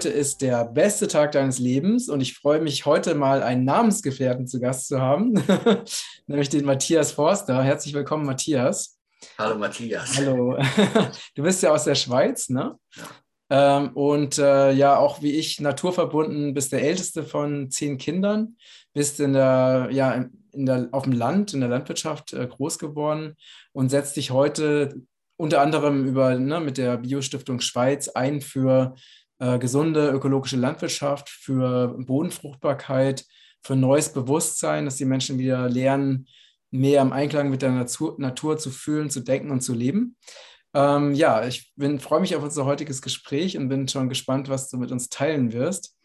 heute ist der beste Tag deines Lebens und ich freue mich heute mal einen Namensgefährten zu Gast zu haben, nämlich den Matthias Forster. Herzlich willkommen, Matthias. Hallo, Matthias. Hallo. Du bist ja aus der Schweiz, ne? Ja. Ähm, und äh, ja, auch wie ich naturverbunden, bist der älteste von zehn Kindern, bist in der, ja, in der, auf dem Land, in der Landwirtschaft äh, groß geworden und setzt dich heute unter anderem über, ne, mit der Biostiftung Schweiz ein für äh, gesunde ökologische Landwirtschaft, für Bodenfruchtbarkeit, für neues Bewusstsein, dass die Menschen wieder lernen, mehr im Einklang mit der Natur, Natur zu fühlen, zu denken und zu leben. Ähm, ja, ich freue mich auf unser heutiges Gespräch und bin schon gespannt, was du mit uns teilen wirst.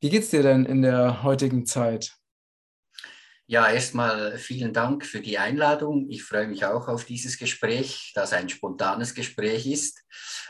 Wie geht es dir denn in der heutigen Zeit? Ja, erstmal vielen Dank für die Einladung. Ich freue mich auch auf dieses Gespräch, das ein spontanes Gespräch ist.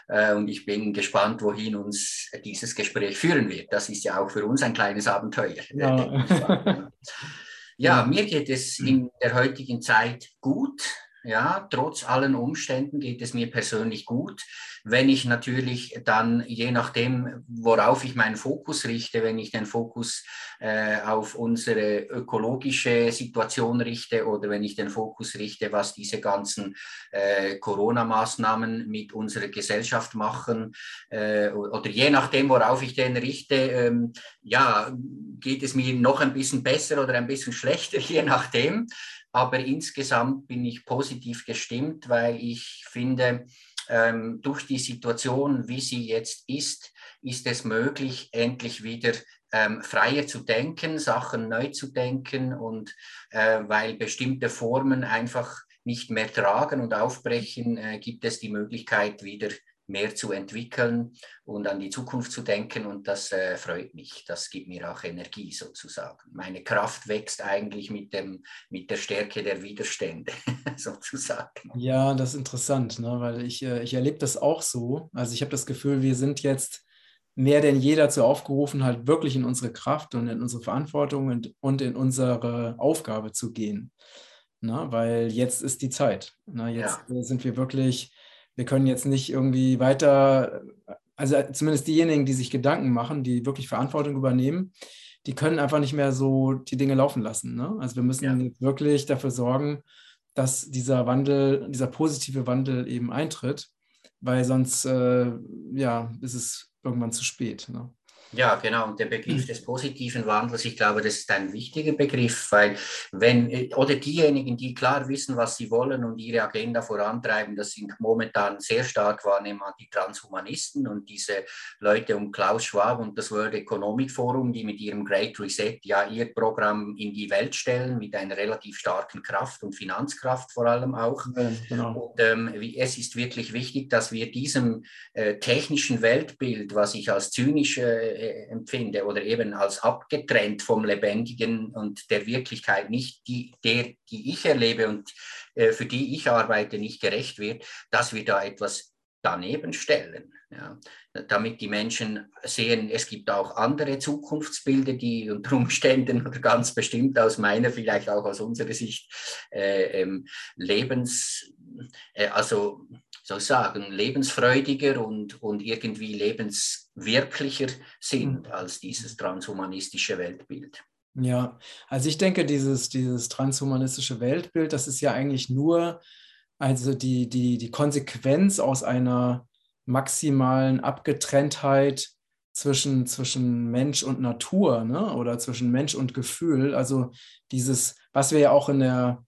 Äh, und ich bin gespannt, wohin uns dieses Gespräch führen wird. Das ist ja auch für uns ein kleines Abenteuer. Ja, ja mir geht es in der heutigen Zeit gut. Ja, trotz allen Umständen geht es mir persönlich gut. Wenn ich natürlich dann, je nachdem, worauf ich meinen Fokus richte, wenn ich den Fokus äh, auf unsere ökologische Situation richte oder wenn ich den Fokus richte, was diese ganzen äh, Corona-Maßnahmen mit unserer Gesellschaft machen, äh, oder je nachdem, worauf ich den richte, ähm, ja, geht es mir noch ein bisschen besser oder ein bisschen schlechter, je nachdem. Aber insgesamt bin ich positiv gestimmt, weil ich finde, ähm, durch die Situation, wie sie jetzt ist, ist es möglich, endlich wieder ähm, freier zu denken, Sachen neu zu denken und äh, weil bestimmte Formen einfach nicht mehr tragen und aufbrechen, äh, gibt es die Möglichkeit, wieder mehr zu entwickeln und an die Zukunft zu denken. Und das äh, freut mich. Das gibt mir auch Energie sozusagen. Meine Kraft wächst eigentlich mit, dem, mit der Stärke der Widerstände sozusagen. Ja, das ist interessant, ne? weil ich, äh, ich erlebe das auch so. Also ich habe das Gefühl, wir sind jetzt mehr denn je dazu aufgerufen, halt wirklich in unsere Kraft und in unsere Verantwortung und, und in unsere Aufgabe zu gehen. Ne? weil jetzt ist die Zeit. Ne? jetzt ja. sind wir wirklich wir können jetzt nicht irgendwie weiter, also zumindest diejenigen, die sich Gedanken machen, die wirklich Verantwortung übernehmen, die können einfach nicht mehr so die Dinge laufen lassen. Ne? Also wir müssen ja. wirklich dafür sorgen, dass dieser Wandel, dieser positive Wandel eben eintritt, weil sonst äh, ja, ist es irgendwann zu spät. Ne? Ja, genau. Und der Begriff des positiven Wandels, ich glaube, das ist ein wichtiger Begriff, weil wenn, äh, oder diejenigen, die klar wissen, was sie wollen und ihre Agenda vorantreiben, das sind momentan sehr stark wahrnehmbar die Transhumanisten und diese Leute um Klaus Schwab und das World Economic Forum, die mit ihrem Great Reset ja ihr Programm in die Welt stellen, mit einer relativ starken Kraft und Finanzkraft vor allem auch. Ja, genau. Und ähm, es ist wirklich wichtig, dass wir diesem äh, technischen Weltbild, was ich als zynisch äh, äh, empfinde oder eben als abgetrennt vom Lebendigen und der Wirklichkeit nicht die, der, die ich erlebe und äh, für die ich arbeite, nicht gerecht wird, dass wir da etwas daneben stellen. Ja, damit die Menschen sehen, es gibt auch andere Zukunftsbilder, die unter Umständen oder ganz bestimmt aus meiner, vielleicht auch aus unserer Sicht, äh, ähm, lebens, äh, also soll ich sagen, lebensfreudiger und, und irgendwie lebenswirklicher sind mhm. als dieses transhumanistische Weltbild. Ja, also ich denke, dieses, dieses transhumanistische Weltbild, das ist ja eigentlich nur also die, die, die Konsequenz aus einer maximalen Abgetrenntheit zwischen, zwischen Mensch und Natur ne? oder zwischen Mensch und Gefühl. Also dieses, was wir ja auch in der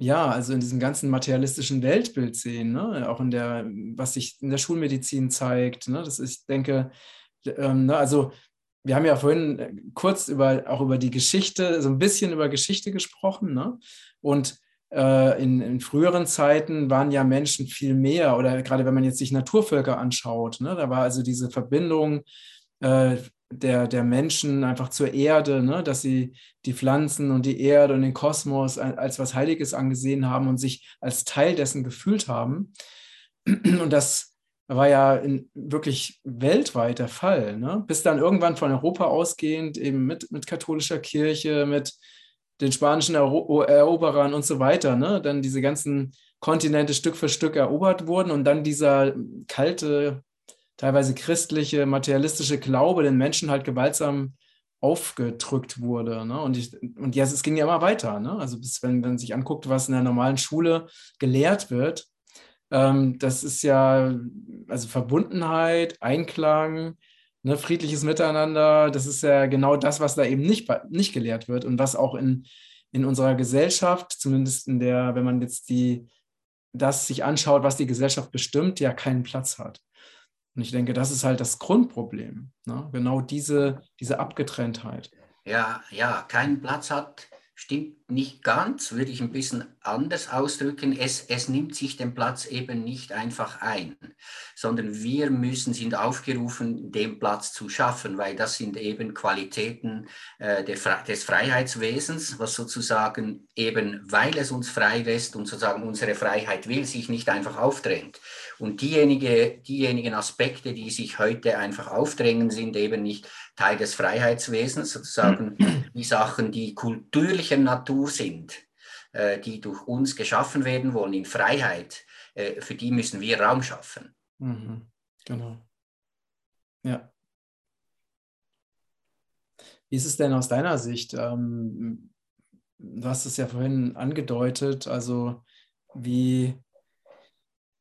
ja, also in diesem ganzen materialistischen Weltbild sehen, ne? auch in der, was sich in der Schulmedizin zeigt. Ne? Das ist, ich denke, ähm, ne? also wir haben ja vorhin äh, kurz über, auch über die Geschichte, so ein bisschen über Geschichte gesprochen. Ne? Und äh, in, in, früheren Zeiten waren ja Menschen viel mehr, oder gerade wenn man jetzt sich Naturvölker anschaut, ne? da war also diese Verbindung äh, der, der Menschen einfach zur Erde, ne? dass sie die Pflanzen und die Erde und den Kosmos als was Heiliges angesehen haben und sich als Teil dessen gefühlt haben. Und das war ja in, wirklich weltweit der Fall. Ne? Bis dann irgendwann von Europa ausgehend, eben mit, mit katholischer Kirche, mit den spanischen Ero Eroberern und so weiter, ne? dann diese ganzen Kontinente Stück für Stück erobert wurden und dann dieser kalte teilweise christliche, materialistische Glaube den Menschen halt gewaltsam aufgedrückt wurde. Ne? Und, ich, und ja, es ging ja immer weiter. Ne? Also bis wenn man sich anguckt, was in der normalen Schule gelehrt wird, ähm, das ist ja also Verbundenheit, Einklang, ne, friedliches Miteinander, das ist ja genau das, was da eben nicht, nicht gelehrt wird und was auch in, in unserer Gesellschaft, zumindest in der, wenn man jetzt die, das sich anschaut, was die Gesellschaft bestimmt, ja keinen Platz hat. Und ich denke, das ist halt das Grundproblem. Ne? Genau diese, diese Abgetrenntheit. Ja, ja, keinen Platz hat, stimmt nicht ganz, würde ich ein bisschen anders ausdrücken. Es, es nimmt sich den Platz eben nicht einfach ein, sondern wir müssen, sind aufgerufen, den Platz zu schaffen, weil das sind eben Qualitäten äh, des Freiheitswesens, was sozusagen eben, weil es uns frei lässt und sozusagen unsere Freiheit will, sich nicht einfach aufdrängt. Und diejenige, diejenigen Aspekte, die sich heute einfach aufdrängen, sind eben nicht Teil des Freiheitswesens, sozusagen die Sachen, die kulturlicher Natur sind, äh, die durch uns geschaffen werden wollen in Freiheit, äh, für die müssen wir Raum schaffen. Mhm. Genau. Ja. Wie ist es denn aus deiner Sicht? Ähm, du hast es ja vorhin angedeutet, also wie,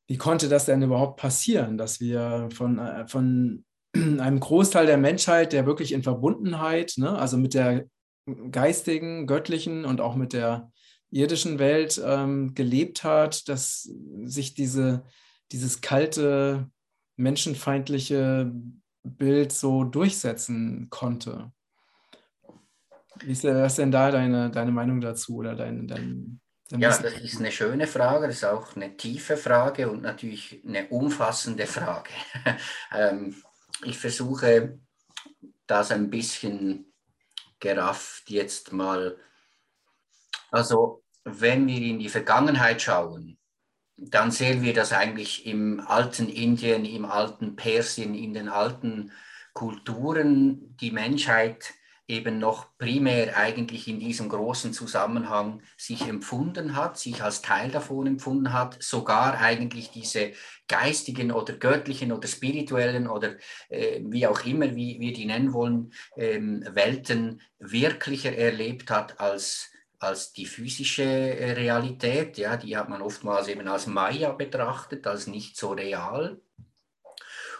wie konnte das denn überhaupt passieren, dass wir von, äh, von einem Großteil der Menschheit, der wirklich in Verbundenheit, ne, also mit der geistigen, göttlichen und auch mit der irdischen Welt ähm, gelebt hat, dass sich diese, dieses kalte, menschenfeindliche Bild so durchsetzen konnte. Wie ist denn da deine, deine Meinung dazu oder dein, dein, dein Ja, das ist eine schöne Frage, das ist auch eine tiefe Frage und natürlich eine umfassende Frage. ähm, ich versuche das ein bisschen gerafft jetzt mal. Also wenn wir in die Vergangenheit schauen, dann sehen wir, dass eigentlich im alten Indien, im alten Persien, in den alten Kulturen die Menschheit eben noch primär eigentlich in diesem großen Zusammenhang sich empfunden hat, sich als Teil davon empfunden hat, sogar eigentlich diese geistigen oder göttlichen oder spirituellen oder äh, wie auch immer wie wir die nennen wollen, ähm, Welten wirklicher erlebt hat als als die physische äh, Realität, ja, die hat man oftmals eben als Maya betrachtet, als nicht so real.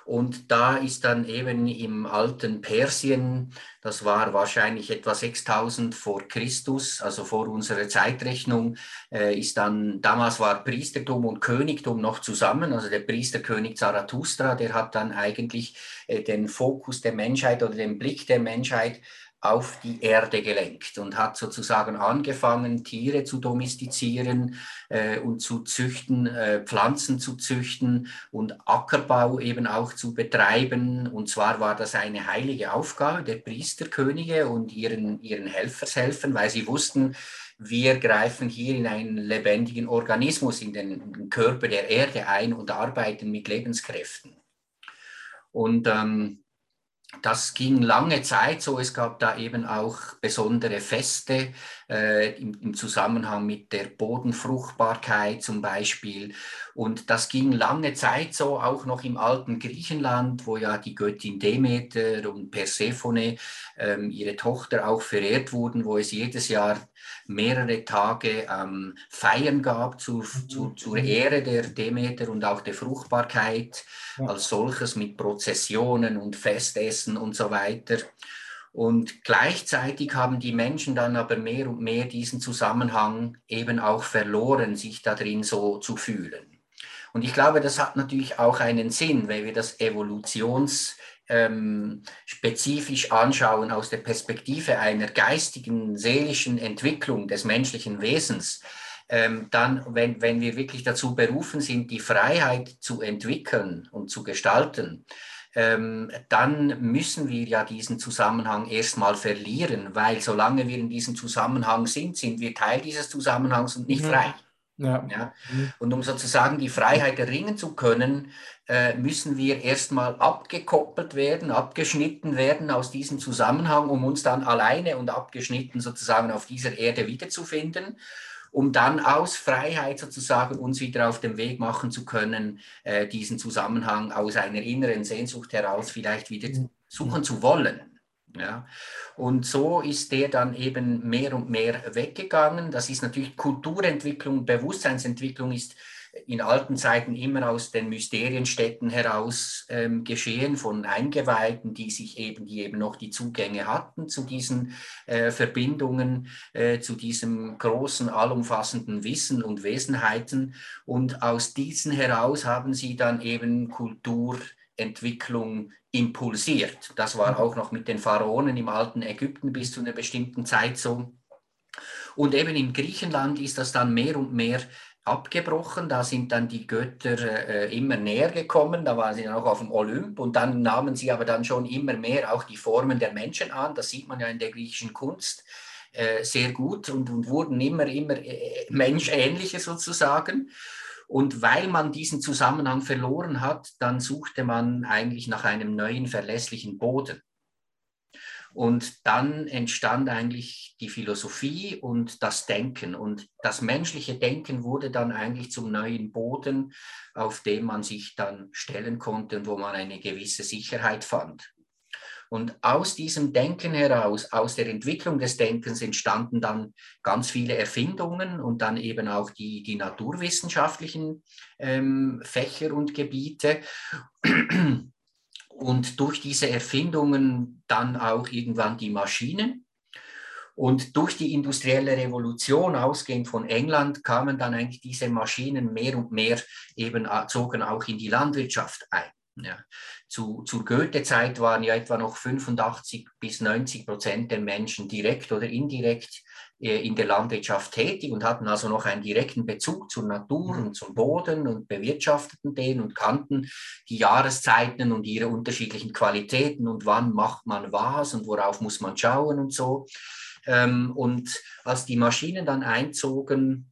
Und da ist dann eben im alten Persien, das war wahrscheinlich etwa 6000 vor Christus, also vor unserer Zeitrechnung, äh, ist dann, damals war Priestertum und Königtum noch zusammen. Also der Priesterkönig Zarathustra, der hat dann eigentlich äh, den Fokus der Menschheit oder den Blick der Menschheit auf die Erde gelenkt und hat sozusagen angefangen, Tiere zu domestizieren äh, und zu züchten, äh, Pflanzen zu züchten und Ackerbau eben auch zu betreiben. Und zwar war das eine heilige Aufgabe der Priesterkönige und ihren, ihren Helfershelfen, weil sie wussten, wir greifen hier in einen lebendigen Organismus, in den Körper der Erde ein und arbeiten mit Lebenskräften. Und ähm, das ging lange Zeit so. Es gab da eben auch besondere Feste äh, im, im, Zusammenhang mit der Bodenfruchtbarkeit zum Beispiel. Und das ging lange Zeit so, auch noch im alten Griechenland, wo ja die Göttin Demeter und Persephone, ähm, ihre Tochter, auch verehrt wurden, wo es jedes Jahr mehrere Tage ähm, Feiern gab zu, zu, zur Ehre der Demeter und auch der Fruchtbarkeit als solches mit Prozessionen und Festessen und so weiter. Und gleichzeitig haben die Menschen dann aber mehr und mehr diesen Zusammenhang eben auch verloren, sich da drin so zu fühlen. Und ich glaube, das hat natürlich auch einen Sinn, wenn wir das Evolutions ähm, spezifisch anschauen aus der Perspektive einer geistigen, seelischen Entwicklung des menschlichen Wesens, ähm, dann, wenn, wenn wir wirklich dazu berufen sind, die Freiheit zu entwickeln und zu gestalten, ähm, dann müssen wir ja diesen Zusammenhang erstmal verlieren, weil solange wir in diesem Zusammenhang sind, sind wir Teil dieses Zusammenhangs und nicht frei. Ja. ja. Mhm. Und um sozusagen die Freiheit erringen zu können, äh, müssen wir erstmal abgekoppelt werden, abgeschnitten werden aus diesem Zusammenhang, um uns dann alleine und abgeschnitten sozusagen auf dieser Erde wiederzufinden. Um dann aus Freiheit sozusagen uns wieder auf den Weg machen zu können, äh, diesen Zusammenhang aus einer inneren Sehnsucht heraus vielleicht wieder mhm. suchen zu wollen. Ja. Und so ist der dann eben mehr und mehr weggegangen. Das ist natürlich Kulturentwicklung, Bewusstseinsentwicklung ist in alten Zeiten immer aus den Mysterienstädten heraus ähm, geschehen, von Eingeweihten, die sich eben, die eben noch die Zugänge hatten zu diesen äh, Verbindungen, äh, zu diesem großen, allumfassenden Wissen und Wesenheiten. Und aus diesen heraus haben sie dann eben Kulturentwicklung impulsiert. Das war auch noch mit den Pharaonen im alten Ägypten bis zu einer bestimmten Zeit so. Und eben in Griechenland ist das dann mehr und mehr abgebrochen. Da sind dann die Götter äh, immer näher gekommen. Da waren sie dann auch auf dem Olymp und dann nahmen sie aber dann schon immer mehr auch die Formen der Menschen an. Das sieht man ja in der griechischen Kunst äh, sehr gut und, und, wurden immer, immer äh, menschähnliche sozusagen. Und weil man diesen Zusammenhang verloren hat, dann suchte man eigentlich nach einem neuen verlässlichen Boden. Und dann entstand eigentlich die Philosophie und das Denken. Und das menschliche Denken wurde dann eigentlich zum neuen Boden, auf dem man sich dann stellen konnte und wo man eine gewisse Sicherheit fand. Und aus diesem Denken heraus, aus der Entwicklung des Denkens entstanden dann ganz viele Erfindungen und dann eben auch die, die naturwissenschaftlichen ähm, Fächer und Gebiete und durch diese Erfindungen dann auch irgendwann die Maschinen. Und durch die industrielle Revolution, ausgehend von England, kamen dann eigentlich diese Maschinen mehr und mehr eben, äh, zogen auch in die Landwirtschaft ein. Ja. Zu, zur Goethe-Zeit waren ja etwa noch 85 bis 90 Prozent der Menschen direkt oder indirekt in der Landwirtschaft tätig und hatten also noch einen direkten Bezug zur Natur und zum Boden und bewirtschafteten den und kannten die Jahreszeiten und ihre unterschiedlichen Qualitäten und wann macht man was und worauf muss man schauen und so. Ähm, und als die Maschinen dann einzogen,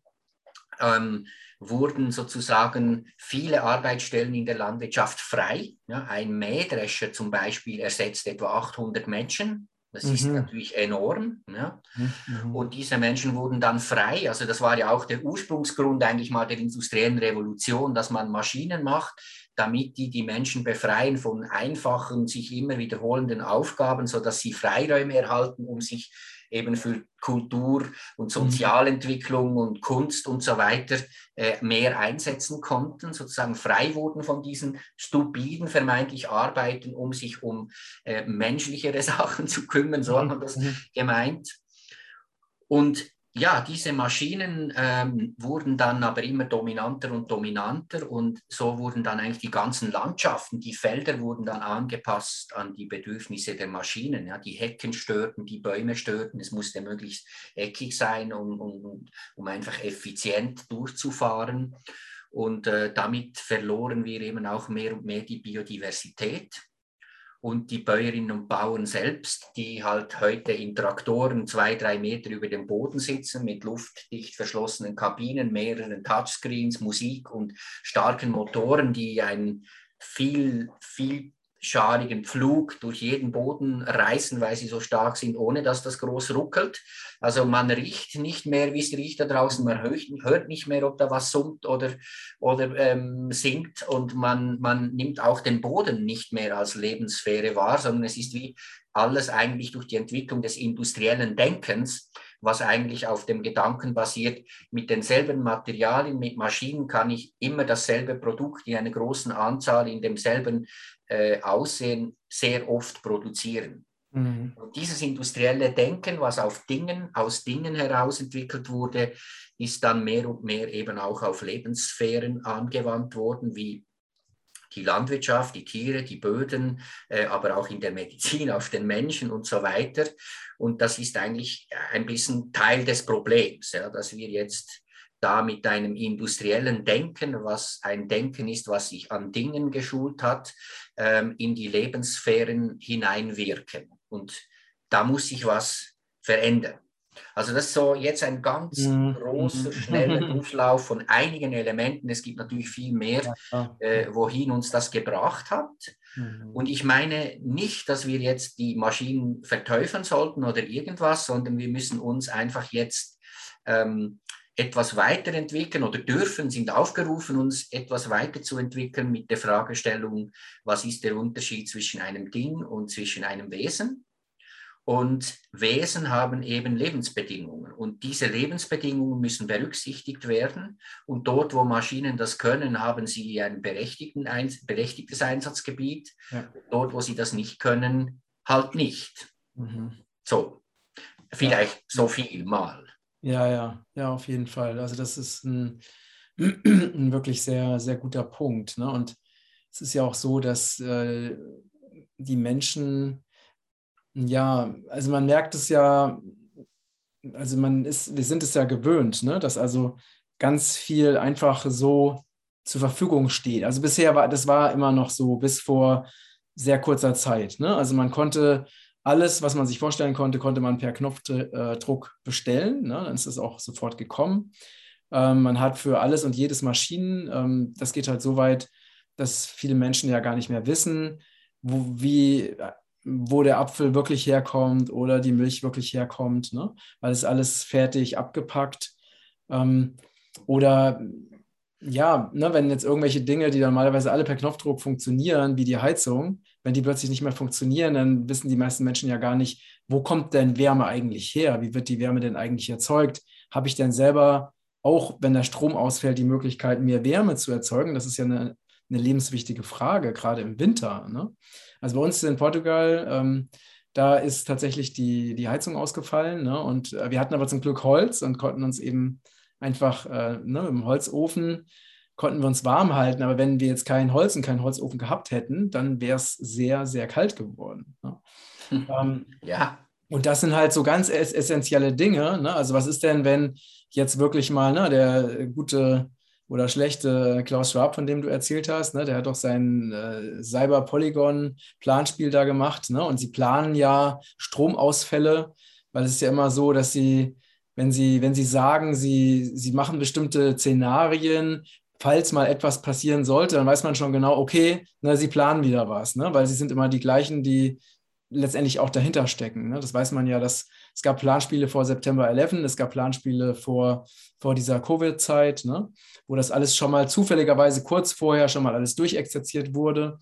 ähm, wurden sozusagen viele Arbeitsstellen in der Landwirtschaft frei. ein Mähdrescher zum Beispiel ersetzt etwa 800 Menschen das mhm. ist natürlich enorm. Ja. Mhm. Und diese Menschen wurden dann frei. Also das war ja auch der Ursprungsgrund eigentlich mal der industriellen Revolution, dass man Maschinen macht, damit die die Menschen befreien von einfachen, sich immer wiederholenden Aufgaben, sodass sie Freiräume erhalten, um sich eben für Kultur und mhm. Sozialentwicklung und Kunst und so weiter äh, mehr einsetzen konnten, sozusagen frei wurden von diesen stupiden vermeintlich Arbeiten, um sich um äh, menschlichere Sachen zu kümmern, so hat man das mhm. gemeint. Und ja, diese Maschinen ähm, wurden dann aber immer dominanter und dominanter und so wurden dann eigentlich die ganzen Landschaften, die Felder wurden dann angepasst an die Bedürfnisse der Maschinen. Ja, die Hecken störten, die Bäume störten, es musste möglichst eckig sein, um, um, um einfach effizient durchzufahren. Und äh, damit verloren wir eben auch mehr und mehr die Biodiversität und die Bäuerinnen und Bauern selbst, die halt heute in Traktoren zwei, drei Meter über dem Boden sitzen, mit luftdicht verschlossenen Kabinen, mehreren Touchscreens, Musik und starken Motoren, die ein viel, viel scharigen Pflug durch jeden Boden reißen, weil sie so stark sind, ohne dass das groß ruckelt. Also man riecht nicht mehr, wie es riecht da draußen, man hört nicht mehr, ob da was summt oder, oder ähm, singt und man, man nimmt auch den Boden nicht mehr als Lebenssphäre wahr, sondern es ist wie alles eigentlich durch die Entwicklung des industriellen Denkens, was eigentlich auf dem Gedanken basiert, mit denselben Materialien, mit Maschinen kann ich immer dasselbe Produkt in einer großen Anzahl in demselben äh, Aussehen sehr oft produzieren. Mhm. Und dieses industrielle Denken, was auf Dingen, aus Dingen heraus entwickelt wurde, ist dann mehr und mehr eben auch auf Lebenssphären angewandt worden, wie die Landwirtschaft, die Tiere, die Böden, äh, aber auch in der Medizin, auf den Menschen und so weiter. Und das ist eigentlich ein bisschen Teil des Problems, ja, dass wir jetzt da mit einem industriellen Denken, was ein Denken ist, was sich an Dingen geschult hat, ähm, in die Lebenssphären hineinwirken. Und da muss sich was verändern. Also das ist so jetzt ein ganz mhm. großer, schneller Durchlauf von einigen Elementen. Es gibt natürlich viel mehr, äh, wohin uns das gebracht hat. Mhm. Und ich meine nicht, dass wir jetzt die Maschinen verteufeln sollten oder irgendwas, sondern wir müssen uns einfach jetzt ähm, etwas weiterentwickeln oder dürfen, sind aufgerufen, uns etwas weiterzuentwickeln mit der Fragestellung, was ist der Unterschied zwischen einem Ding und zwischen einem Wesen? Und Wesen haben eben Lebensbedingungen. Und diese Lebensbedingungen müssen berücksichtigt werden. Und dort, wo Maschinen das können, haben sie ein berechtigtes Einsatzgebiet. Ja. Dort, wo sie das nicht können, halt nicht. Mhm. So, vielleicht ja. so viel mal. Ja, ja, ja, auf jeden Fall. Also das ist ein, ein wirklich sehr, sehr guter Punkt. Ne? Und es ist ja auch so, dass äh, die Menschen ja, also man merkt es ja, also man ist, wir sind es ja gewöhnt, ne, dass also ganz viel einfach so zur Verfügung steht. Also bisher war, das war immer noch so bis vor sehr kurzer Zeit. Ne? Also man konnte alles, was man sich vorstellen konnte, konnte man per Knopfdruck bestellen. Ne? Dann ist es auch sofort gekommen. Ähm, man hat für alles und jedes Maschinen. Ähm, das geht halt so weit, dass viele Menschen ja gar nicht mehr wissen, wo, wie wo der Apfel wirklich herkommt oder die Milch wirklich herkommt, ne? weil es alles fertig abgepackt. Ähm, oder ja, ne, wenn jetzt irgendwelche Dinge, die normalerweise alle per Knopfdruck funktionieren, wie die Heizung, wenn die plötzlich nicht mehr funktionieren, dann wissen die meisten Menschen ja gar nicht, wo kommt denn Wärme eigentlich her? Wie wird die Wärme denn eigentlich erzeugt? Habe ich denn selber auch, wenn der Strom ausfällt, die Möglichkeit, mehr Wärme zu erzeugen? Das ist ja eine, eine lebenswichtige Frage, gerade im Winter. Ne? Also bei uns in Portugal, ähm, da ist tatsächlich die, die Heizung ausgefallen. Ne? Und äh, wir hatten aber zum Glück Holz und konnten uns eben einfach äh, ne, im Holzofen konnten wir uns warm halten. Aber wenn wir jetzt kein Holz und keinen Holzofen gehabt hätten, dann wäre es sehr, sehr kalt geworden. Ne? ähm, ja. Und das sind halt so ganz essentielle Dinge. Ne? Also was ist denn, wenn jetzt wirklich mal ne, der gute oder schlechte Klaus Schwab, von dem du erzählt hast, ne? der hat doch sein äh, Cyber-Polygon-Planspiel da gemacht. Ne? Und sie planen ja Stromausfälle, weil es ist ja immer so, dass sie, wenn sie, wenn sie sagen, sie, sie machen bestimmte Szenarien, falls mal etwas passieren sollte, dann weiß man schon genau, okay, ne, sie planen wieder was, ne? weil sie sind immer die gleichen, die letztendlich auch dahinter stecken. Ne? Das weiß man ja, dass es gab Planspiele vor September 11, es gab Planspiele vor, vor dieser Covid-Zeit, ne? wo das alles schon mal zufälligerweise kurz vorher schon mal alles durchexerziert wurde.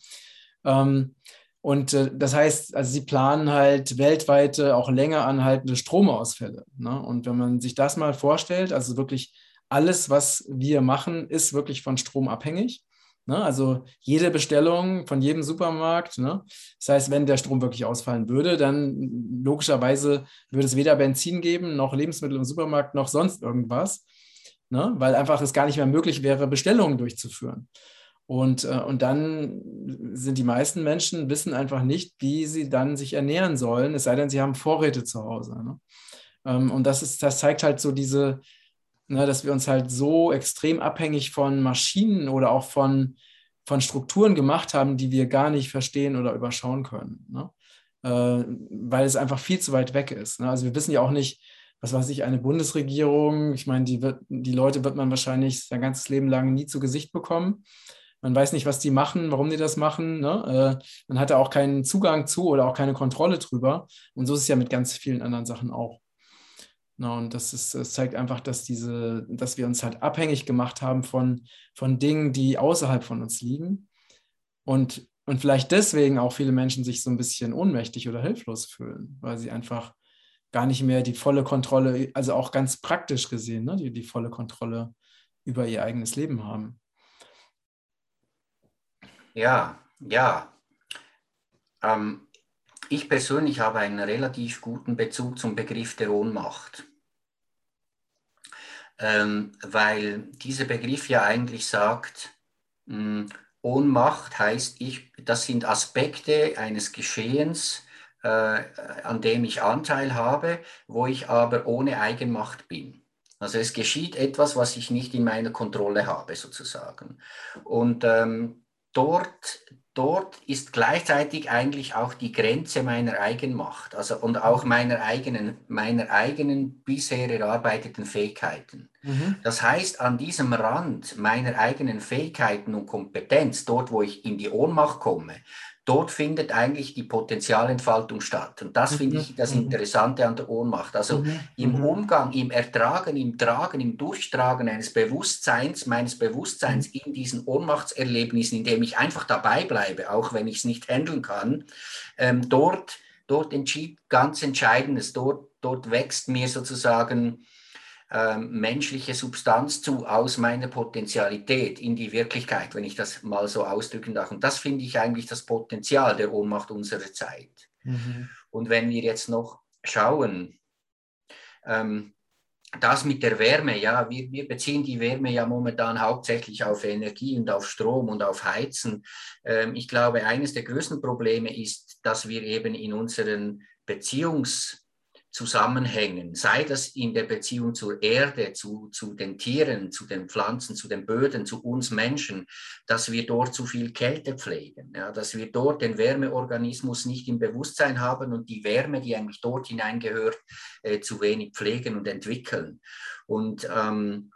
Ähm, und äh, das heißt, also sie planen halt weltweite, auch länger anhaltende Stromausfälle. Ne? Und wenn man sich das mal vorstellt, also wirklich alles, was wir machen, ist wirklich von Strom abhängig. Ne? Also jede Bestellung von jedem Supermarkt. Ne? Das heißt, wenn der Strom wirklich ausfallen würde, dann logischerweise würde es weder Benzin geben, noch Lebensmittel im Supermarkt, noch sonst irgendwas, ne? weil einfach es gar nicht mehr möglich wäre, Bestellungen durchzuführen. Und, äh, und dann sind die meisten Menschen wissen einfach nicht, wie sie dann sich ernähren sollen, es sei denn, sie haben Vorräte zu Hause. Ne? Ähm, und das, ist, das zeigt halt so diese, ne, dass wir uns halt so extrem abhängig von Maschinen oder auch von, von Strukturen gemacht haben, die wir gar nicht verstehen oder überschauen können. Ne? Äh, weil es einfach viel zu weit weg ist. Ne? Also wir wissen ja auch nicht, was weiß ich, eine Bundesregierung, ich meine, die, wird, die Leute wird man wahrscheinlich sein ganzes Leben lang nie zu Gesicht bekommen. Man weiß nicht, was die machen, warum die das machen. Ne? Äh, man hat da auch keinen Zugang zu oder auch keine Kontrolle drüber. Und so ist es ja mit ganz vielen anderen Sachen auch. Na, und das, ist, das zeigt einfach, dass, diese, dass wir uns halt abhängig gemacht haben von, von Dingen, die außerhalb von uns liegen. Und, und vielleicht deswegen auch viele Menschen sich so ein bisschen ohnmächtig oder hilflos fühlen, weil sie einfach gar nicht mehr die volle Kontrolle, also auch ganz praktisch gesehen, ne, die, die volle Kontrolle über ihr eigenes Leben haben. Ja, ja. Ähm, ich persönlich habe einen relativ guten Bezug zum Begriff der Ohnmacht, weil dieser Begriff ja eigentlich sagt, hm, Ohnmacht heißt, ich, das sind Aspekte eines Geschehens, äh, an dem ich Anteil habe, wo ich aber ohne Eigenmacht bin. Also es geschieht etwas, was ich nicht in meiner Kontrolle habe, sozusagen. Und ähm, dort dort ist gleichzeitig eigentlich auch die Grenze meiner Eigenmacht also, und auch mhm. meiner eigenen, meiner eigenen bisher erarbeiteten Fähigkeiten. Mhm. Das heißt, an diesem Rand meiner eigenen Fähigkeiten und Kompetenz, dort wo ich in die Ohnmacht komme, dort findet eigentlich die Potenzialentfaltung statt. Und das finde ich das mhm. Interessante an der Ohnmacht. Also mhm. im mhm. Umgang, im Ertragen, im Tragen, im Durchtragen eines Bewusstseins, meines Bewusstseins in diesen Ohnmachtserlebnissen, in dem ich einfach dabei bleibe, auch wenn ich es nicht handeln kann, ähm, dort, dort entschied ganz Entscheidendes. Dort, dort wächst mir sozusagen ähm, menschliche Substanz zu aus meiner Potentialität in die Wirklichkeit, wenn ich das mal so ausdrücken darf. Und das finde ich eigentlich das Potenzial der Ohnmacht unserer Zeit. Mhm. Und wenn wir jetzt noch schauen, ähm, das mit der Wärme, ja, wir, wir, beziehen die Wärme ja momentan hauptsächlich auf Energie und auf Strom und auf Heizen. Ähm, ich glaube, eines der größten Probleme ist, dass wir eben in unseren Beziehungs- Zusammenhängen, sei das in der Beziehung zur Erde, zu, zu den Tieren, zu den Pflanzen, zu den Böden, zu uns Menschen, dass wir dort zu viel Kälte pflegen, ja, dass wir dort den Wärmeorganismus nicht im Bewusstsein haben und die Wärme, die eigentlich dort hineingehört, äh, zu wenig pflegen und entwickeln. Und ähm,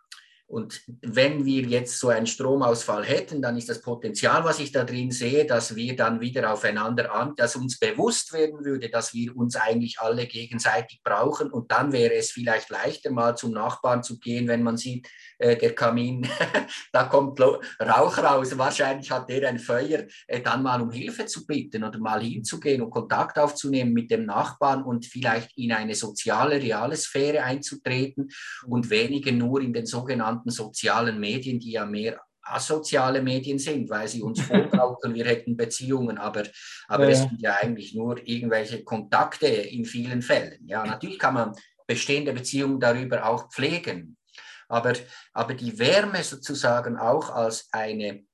und wenn wir jetzt so einen Stromausfall hätten, dann ist das Potenzial, was ich da drin sehe, dass wir dann wieder aufeinander an, dass uns bewusst werden würde, dass wir uns eigentlich alle gegenseitig brauchen. Und dann wäre es vielleicht leichter, mal zum Nachbarn zu gehen, wenn man sieht, äh, der Kamin, da kommt Rauch raus. Wahrscheinlich hat der ein Feuer, äh, dann mal um Hilfe zu bitten oder mal hinzugehen und Kontakt aufzunehmen mit dem Nachbarn und vielleicht in eine soziale, reale Sphäre einzutreten und weniger nur in den sogenannten sozialen Medien, die ja mehr asoziale Medien sind, weil sie uns vorgaukeln, wir hätten Beziehungen, aber, aber ja. es sind ja eigentlich nur irgendwelche Kontakte in vielen Fällen. Ja, natürlich kann man bestehende Beziehungen darüber auch pflegen, aber, aber die Wärme sozusagen auch als eine,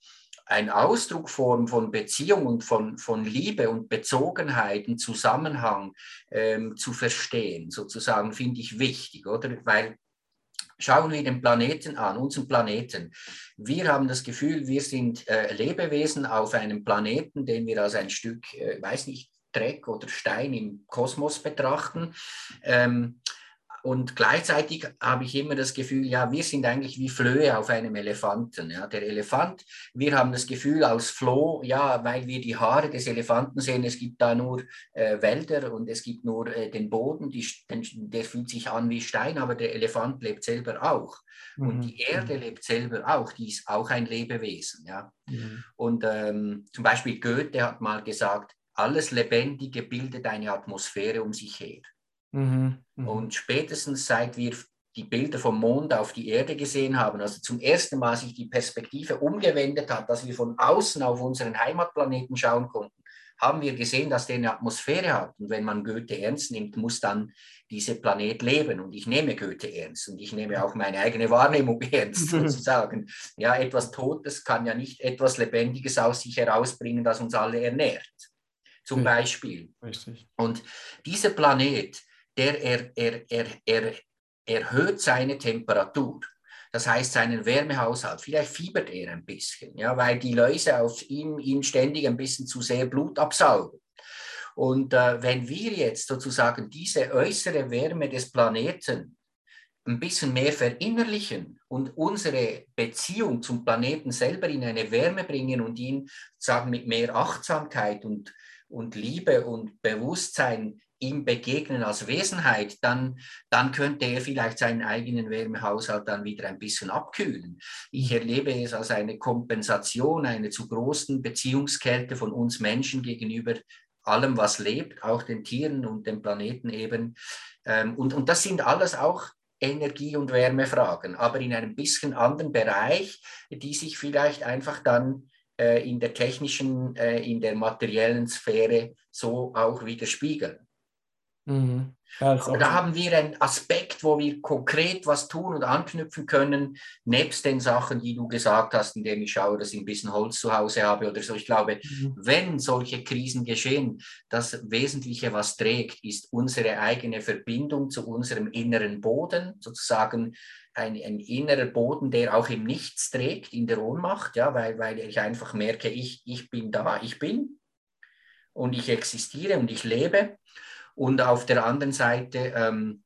ein Ausdruckform von Beziehung und von, von Liebe und Bezogenheit, einen Zusammenhang ähm, zu verstehen, sozusagen, finde ich wichtig, oder? Weil Schauen wir den Planeten an, unseren Planeten. Wir haben das Gefühl, wir sind äh, Lebewesen auf einem Planeten, den wir als ein Stück, äh, weiß nicht, Dreck oder Stein im Kosmos betrachten. Ähm, und gleichzeitig habe ich immer das Gefühl, ja, wir sind eigentlich wie Flöhe auf einem Elefanten. Ja. Der Elefant, wir haben das Gefühl aus Floh, ja, weil wir die Haare des Elefanten sehen, es gibt da nur äh, Wälder und es gibt nur äh, den Boden, die, den, der fühlt sich an wie Stein, aber der Elefant lebt selber auch. Mhm. Und die Erde lebt selber auch, die ist auch ein Lebewesen. Ja. Mhm. Und ähm, zum Beispiel Goethe hat mal gesagt, alles Lebendige bildet eine Atmosphäre um sich her. Mhm, mh. Und spätestens seit wir die Bilder vom Mond auf die Erde gesehen haben, also zum ersten Mal sich die Perspektive umgewendet hat, dass wir von außen auf unseren Heimatplaneten schauen konnten, haben wir gesehen, dass der eine Atmosphäre hat. Und wenn man Goethe ernst nimmt, muss dann dieser Planet leben. Und ich nehme Goethe ernst und ich nehme auch meine eigene Wahrnehmung ernst, sozusagen. Ja, etwas Totes kann ja nicht etwas Lebendiges aus sich herausbringen, das uns alle ernährt. Zum Beispiel. Richtig. Und dieser Planet, der er, er, er, er erhöht seine Temperatur. Das heißt, seinen Wärmehaushalt, vielleicht fiebert er ein bisschen, ja, weil die Läuse auf ihm, ihm ständig ein bisschen zu sehr Blut absaugen. Und äh, wenn wir jetzt sozusagen diese äußere Wärme des Planeten ein bisschen mehr verinnerlichen und unsere Beziehung zum Planeten selber in eine Wärme bringen und ihn sagen mit mehr Achtsamkeit und, und Liebe und Bewusstsein ihm begegnen als Wesenheit, dann, dann könnte er vielleicht seinen eigenen Wärmehaushalt dann wieder ein bisschen abkühlen. Ich erlebe es als eine Kompensation, eine zu großen Beziehungskälte von uns Menschen gegenüber allem, was lebt, auch den Tieren und dem Planeten eben. Ähm, und, und das sind alles auch Energie- und Wärmefragen, aber in einem bisschen anderen Bereich, die sich vielleicht einfach dann äh, in der technischen, äh, in der materiellen Sphäre so auch widerspiegeln. Mhm. Ja, da haben wir einen Aspekt, wo wir konkret was tun und anknüpfen können, nebst den Sachen, die du gesagt hast, indem ich schaue, dass ich ein bisschen Holz zu Hause habe oder so. Ich glaube, mhm. wenn solche Krisen geschehen, das Wesentliche, was trägt, ist unsere eigene Verbindung zu unserem inneren Boden, sozusagen ein, ein innerer Boden, der auch im Nichts trägt, in der Ohnmacht, ja, weil, weil ich einfach merke, ich, ich bin da, ich bin und ich existiere und ich lebe und auf der anderen Seite ähm,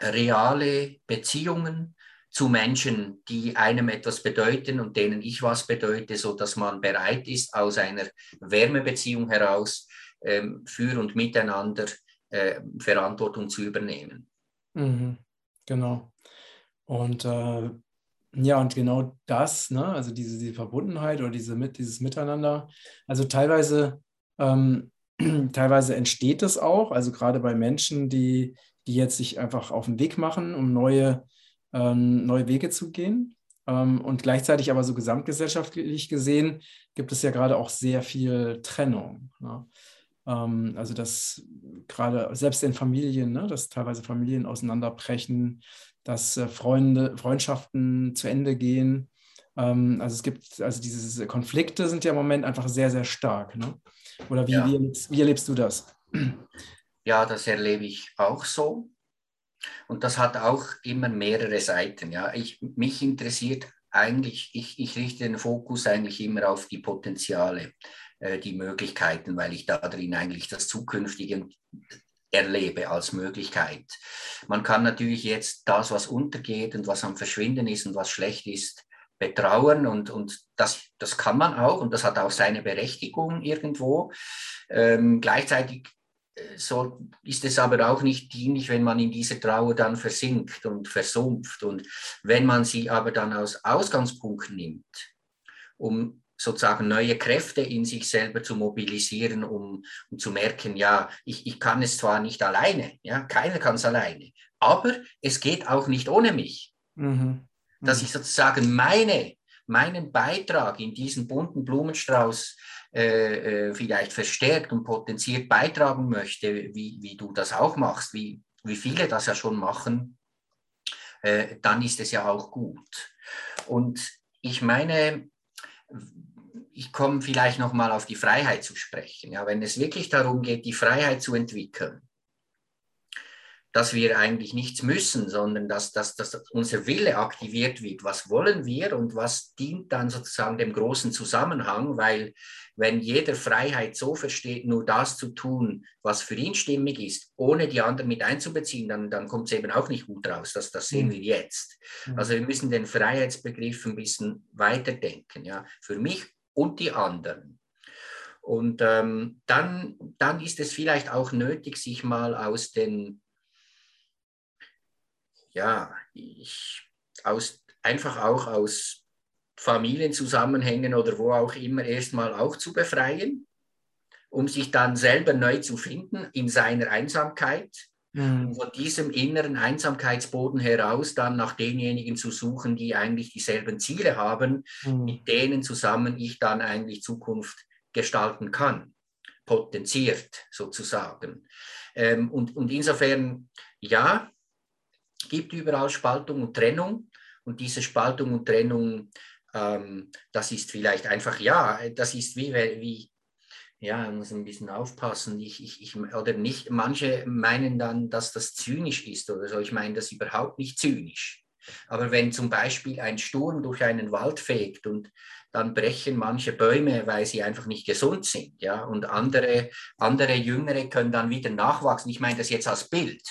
reale Beziehungen zu Menschen, die einem etwas bedeuten und denen ich was bedeute, so dass man bereit ist, aus einer Wärmebeziehung heraus ähm, für und miteinander äh, Verantwortung zu übernehmen. Mhm, genau. Und äh, ja, und genau das, ne, also diese, diese Verbundenheit oder diese, dieses Miteinander, also teilweise ähm, teilweise entsteht es auch, also gerade bei Menschen, die, die jetzt sich einfach auf den Weg machen, um neue, ähm, neue Wege zu gehen. Ähm, und gleichzeitig aber so gesamtgesellschaftlich gesehen gibt es ja gerade auch sehr viel Trennung. Ne? Ähm, also dass gerade selbst in Familien, ne, dass teilweise Familien auseinanderbrechen, dass äh, Freunde, Freundschaften zu Ende gehen. Ähm, also es gibt, also diese Konflikte sind ja im Moment einfach sehr, sehr stark. Ne? Oder wie, ja. wie, erlebst, wie erlebst du das? Ja, das erlebe ich auch so. Und das hat auch immer mehrere Seiten. Ja. Ich, mich interessiert eigentlich, ich, ich richte den Fokus eigentlich immer auf die Potenziale, äh, die Möglichkeiten, weil ich da drin eigentlich das Zukünftige erlebe als Möglichkeit. Man kann natürlich jetzt das, was untergeht und was am Verschwinden ist und was schlecht ist, betrauern und, und das, das kann man auch und das hat auch seine Berechtigung irgendwo. Ähm, gleichzeitig äh, so ist es aber auch nicht dienlich, wenn man in diese Trauer dann versinkt und versumpft. Und wenn man sie aber dann als Ausgangspunkt nimmt, um sozusagen neue Kräfte in sich selber zu mobilisieren, um, um zu merken, ja, ich, ich kann es zwar nicht alleine, ja, keiner kann es alleine, aber es geht auch nicht ohne mich. Mhm dass mhm. ich sozusagen meine, meinen Beitrag in diesen bunten Blumenstrauß äh, äh, vielleicht verstärkt und potenziert beitragen möchte, wie, wie du das auch machst, wie, wie viele das ja schon machen, äh, dann ist es ja auch gut. Und ich meine, ich komme vielleicht noch mal auf die Freiheit zu sprechen. Ja, wenn es wirklich darum geht, die Freiheit zu entwickeln, dass wir eigentlich nichts müssen, sondern dass, dass, dass unser Wille aktiviert wird. Was wollen wir und was dient dann sozusagen dem großen Zusammenhang? Weil wenn jeder Freiheit so versteht, nur das zu tun, was für ihn stimmig ist, ohne die anderen mit einzubeziehen, dann, dann kommt es eben auch nicht gut raus. Das, das sehen mhm. wir jetzt. Mhm. Also wir müssen den Freiheitsbegriff ein bisschen weiterdenken, ja, für mich und die anderen. Und ähm, dann, dann ist es vielleicht auch nötig, sich mal aus den ja, ich aus, einfach auch aus Familienzusammenhängen oder wo auch immer erstmal auch zu befreien, um sich dann selber neu zu finden in seiner Einsamkeit. Mhm. Und von diesem inneren Einsamkeitsboden heraus dann nach denjenigen zu suchen, die eigentlich dieselben Ziele haben, mhm. mit denen zusammen ich dann eigentlich Zukunft gestalten kann, potenziert sozusagen. Ähm, und, und insofern, ja, gibt überall Spaltung und Trennung. Und diese Spaltung und Trennung, ähm, das ist vielleicht einfach, ja, das ist wie, wie ja, man muss ein bisschen aufpassen. Ich, ich, ich, oder nicht, manche meinen dann, dass das zynisch ist oder so. Ich meine das überhaupt nicht zynisch. Aber wenn zum Beispiel ein Sturm durch einen Wald fegt und dann brechen manche Bäume, weil sie einfach nicht gesund sind, ja, und andere, andere Jüngere können dann wieder nachwachsen. Ich meine das jetzt als Bild.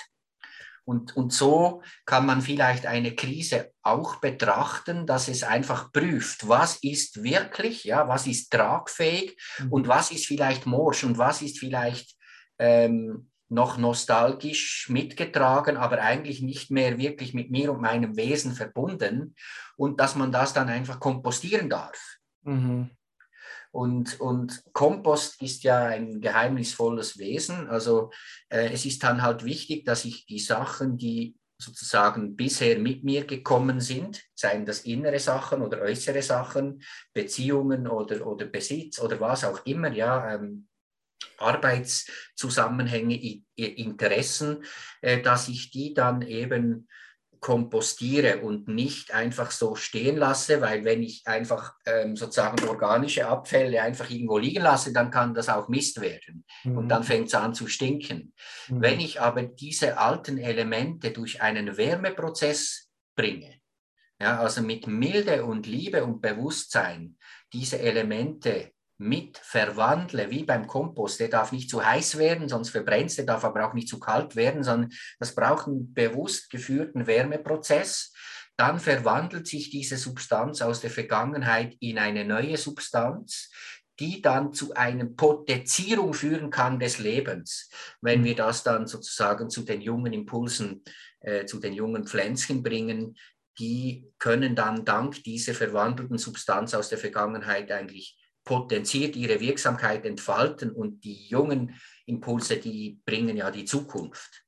Und, und so kann man vielleicht eine Krise auch betrachten, dass es einfach prüft, was ist wirklich, ja, was ist tragfähig mhm. und was ist vielleicht morsch und was ist vielleicht ähm, noch nostalgisch mitgetragen, aber eigentlich nicht mehr wirklich mit mir und meinem Wesen verbunden und dass man das dann einfach kompostieren darf. Mhm. Und, und Kompost ist ja ein geheimnisvolles Wesen. Also äh, es ist dann halt wichtig, dass ich die Sachen, die sozusagen bisher mit mir gekommen sind, seien das innere Sachen oder äußere Sachen, Beziehungen oder, oder Besitz oder was auch immer, ja, ähm, Arbeitszusammenhänge, Interessen, äh, dass ich die dann eben kompostiere und nicht einfach so stehen lasse, weil wenn ich einfach ähm, sozusagen organische Abfälle einfach irgendwo liegen lasse, dann kann das auch Mist werden mhm. und dann mhm. fängt es an zu stinken. Mhm. Wenn ich aber diese alten Elemente durch einen Wärmeprozess bringe, ja, also mit Milde und Liebe und Bewusstsein diese Elemente mit verwandle, wie beim Kompost. Der darf nicht zu heiß werden, sonst verbrennt es, der darf aber auch nicht zu kalt werden, sondern das braucht einen bewusst geführten Wärmeprozess. Dann verwandelt sich diese Substanz aus der Vergangenheit in eine neue Substanz, die dann zu einer Potenzierung führen kann des Lebens, wenn mhm. wir das dann sozusagen zu den jungen Impulsen, äh, zu den jungen Pflänzchen bringen, die können dann dank dieser verwandelten Substanz aus der Vergangenheit eigentlich potenziert ihre Wirksamkeit entfalten und die jungen Impulse, die bringen ja die Zukunft.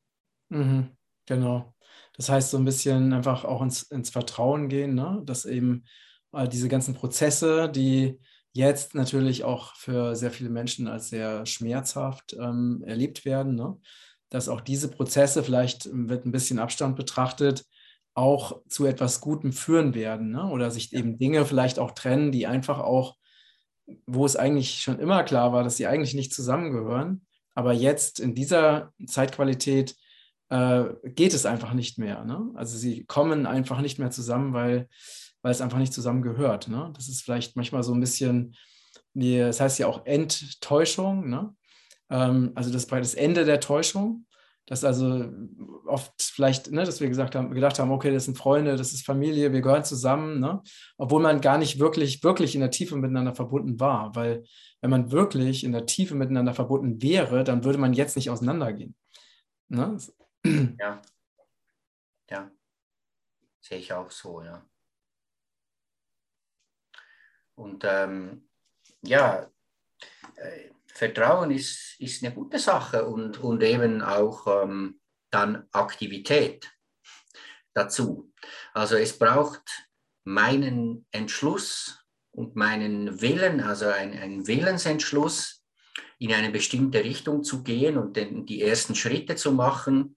Mhm, genau. Das heißt, so ein bisschen einfach auch ins, ins Vertrauen gehen, ne? dass eben äh, diese ganzen Prozesse, die jetzt natürlich auch für sehr viele Menschen als sehr schmerzhaft ähm, erlebt werden, ne? dass auch diese Prozesse, vielleicht wird ein bisschen Abstand betrachtet, auch zu etwas Gutem führen werden ne? oder sich eben Dinge vielleicht auch trennen, die einfach auch wo es eigentlich schon immer klar war, dass sie eigentlich nicht zusammengehören. Aber jetzt in dieser Zeitqualität äh, geht es einfach nicht mehr. Ne? Also sie kommen einfach nicht mehr zusammen, weil, weil es einfach nicht zusammengehört. Ne? Das ist vielleicht manchmal so ein bisschen, das heißt ja auch Enttäuschung. Ne? Ähm, also das, das Ende der Täuschung dass also oft vielleicht, ne, dass wir gesagt haben, gedacht haben, okay, das sind Freunde, das ist Familie, wir gehören zusammen, ne? obwohl man gar nicht wirklich, wirklich in der Tiefe miteinander verbunden war. Weil wenn man wirklich in der Tiefe miteinander verbunden wäre, dann würde man jetzt nicht auseinandergehen. Ne? Ja. Ja. Sehe ich auch so, ja. Und ähm, ja, äh, Vertrauen ist, ist eine gute Sache und, und eben auch ähm, dann Aktivität dazu. Also es braucht meinen Entschluss und meinen Willen, also einen Willensentschluss, in eine bestimmte Richtung zu gehen und den, die ersten Schritte zu machen.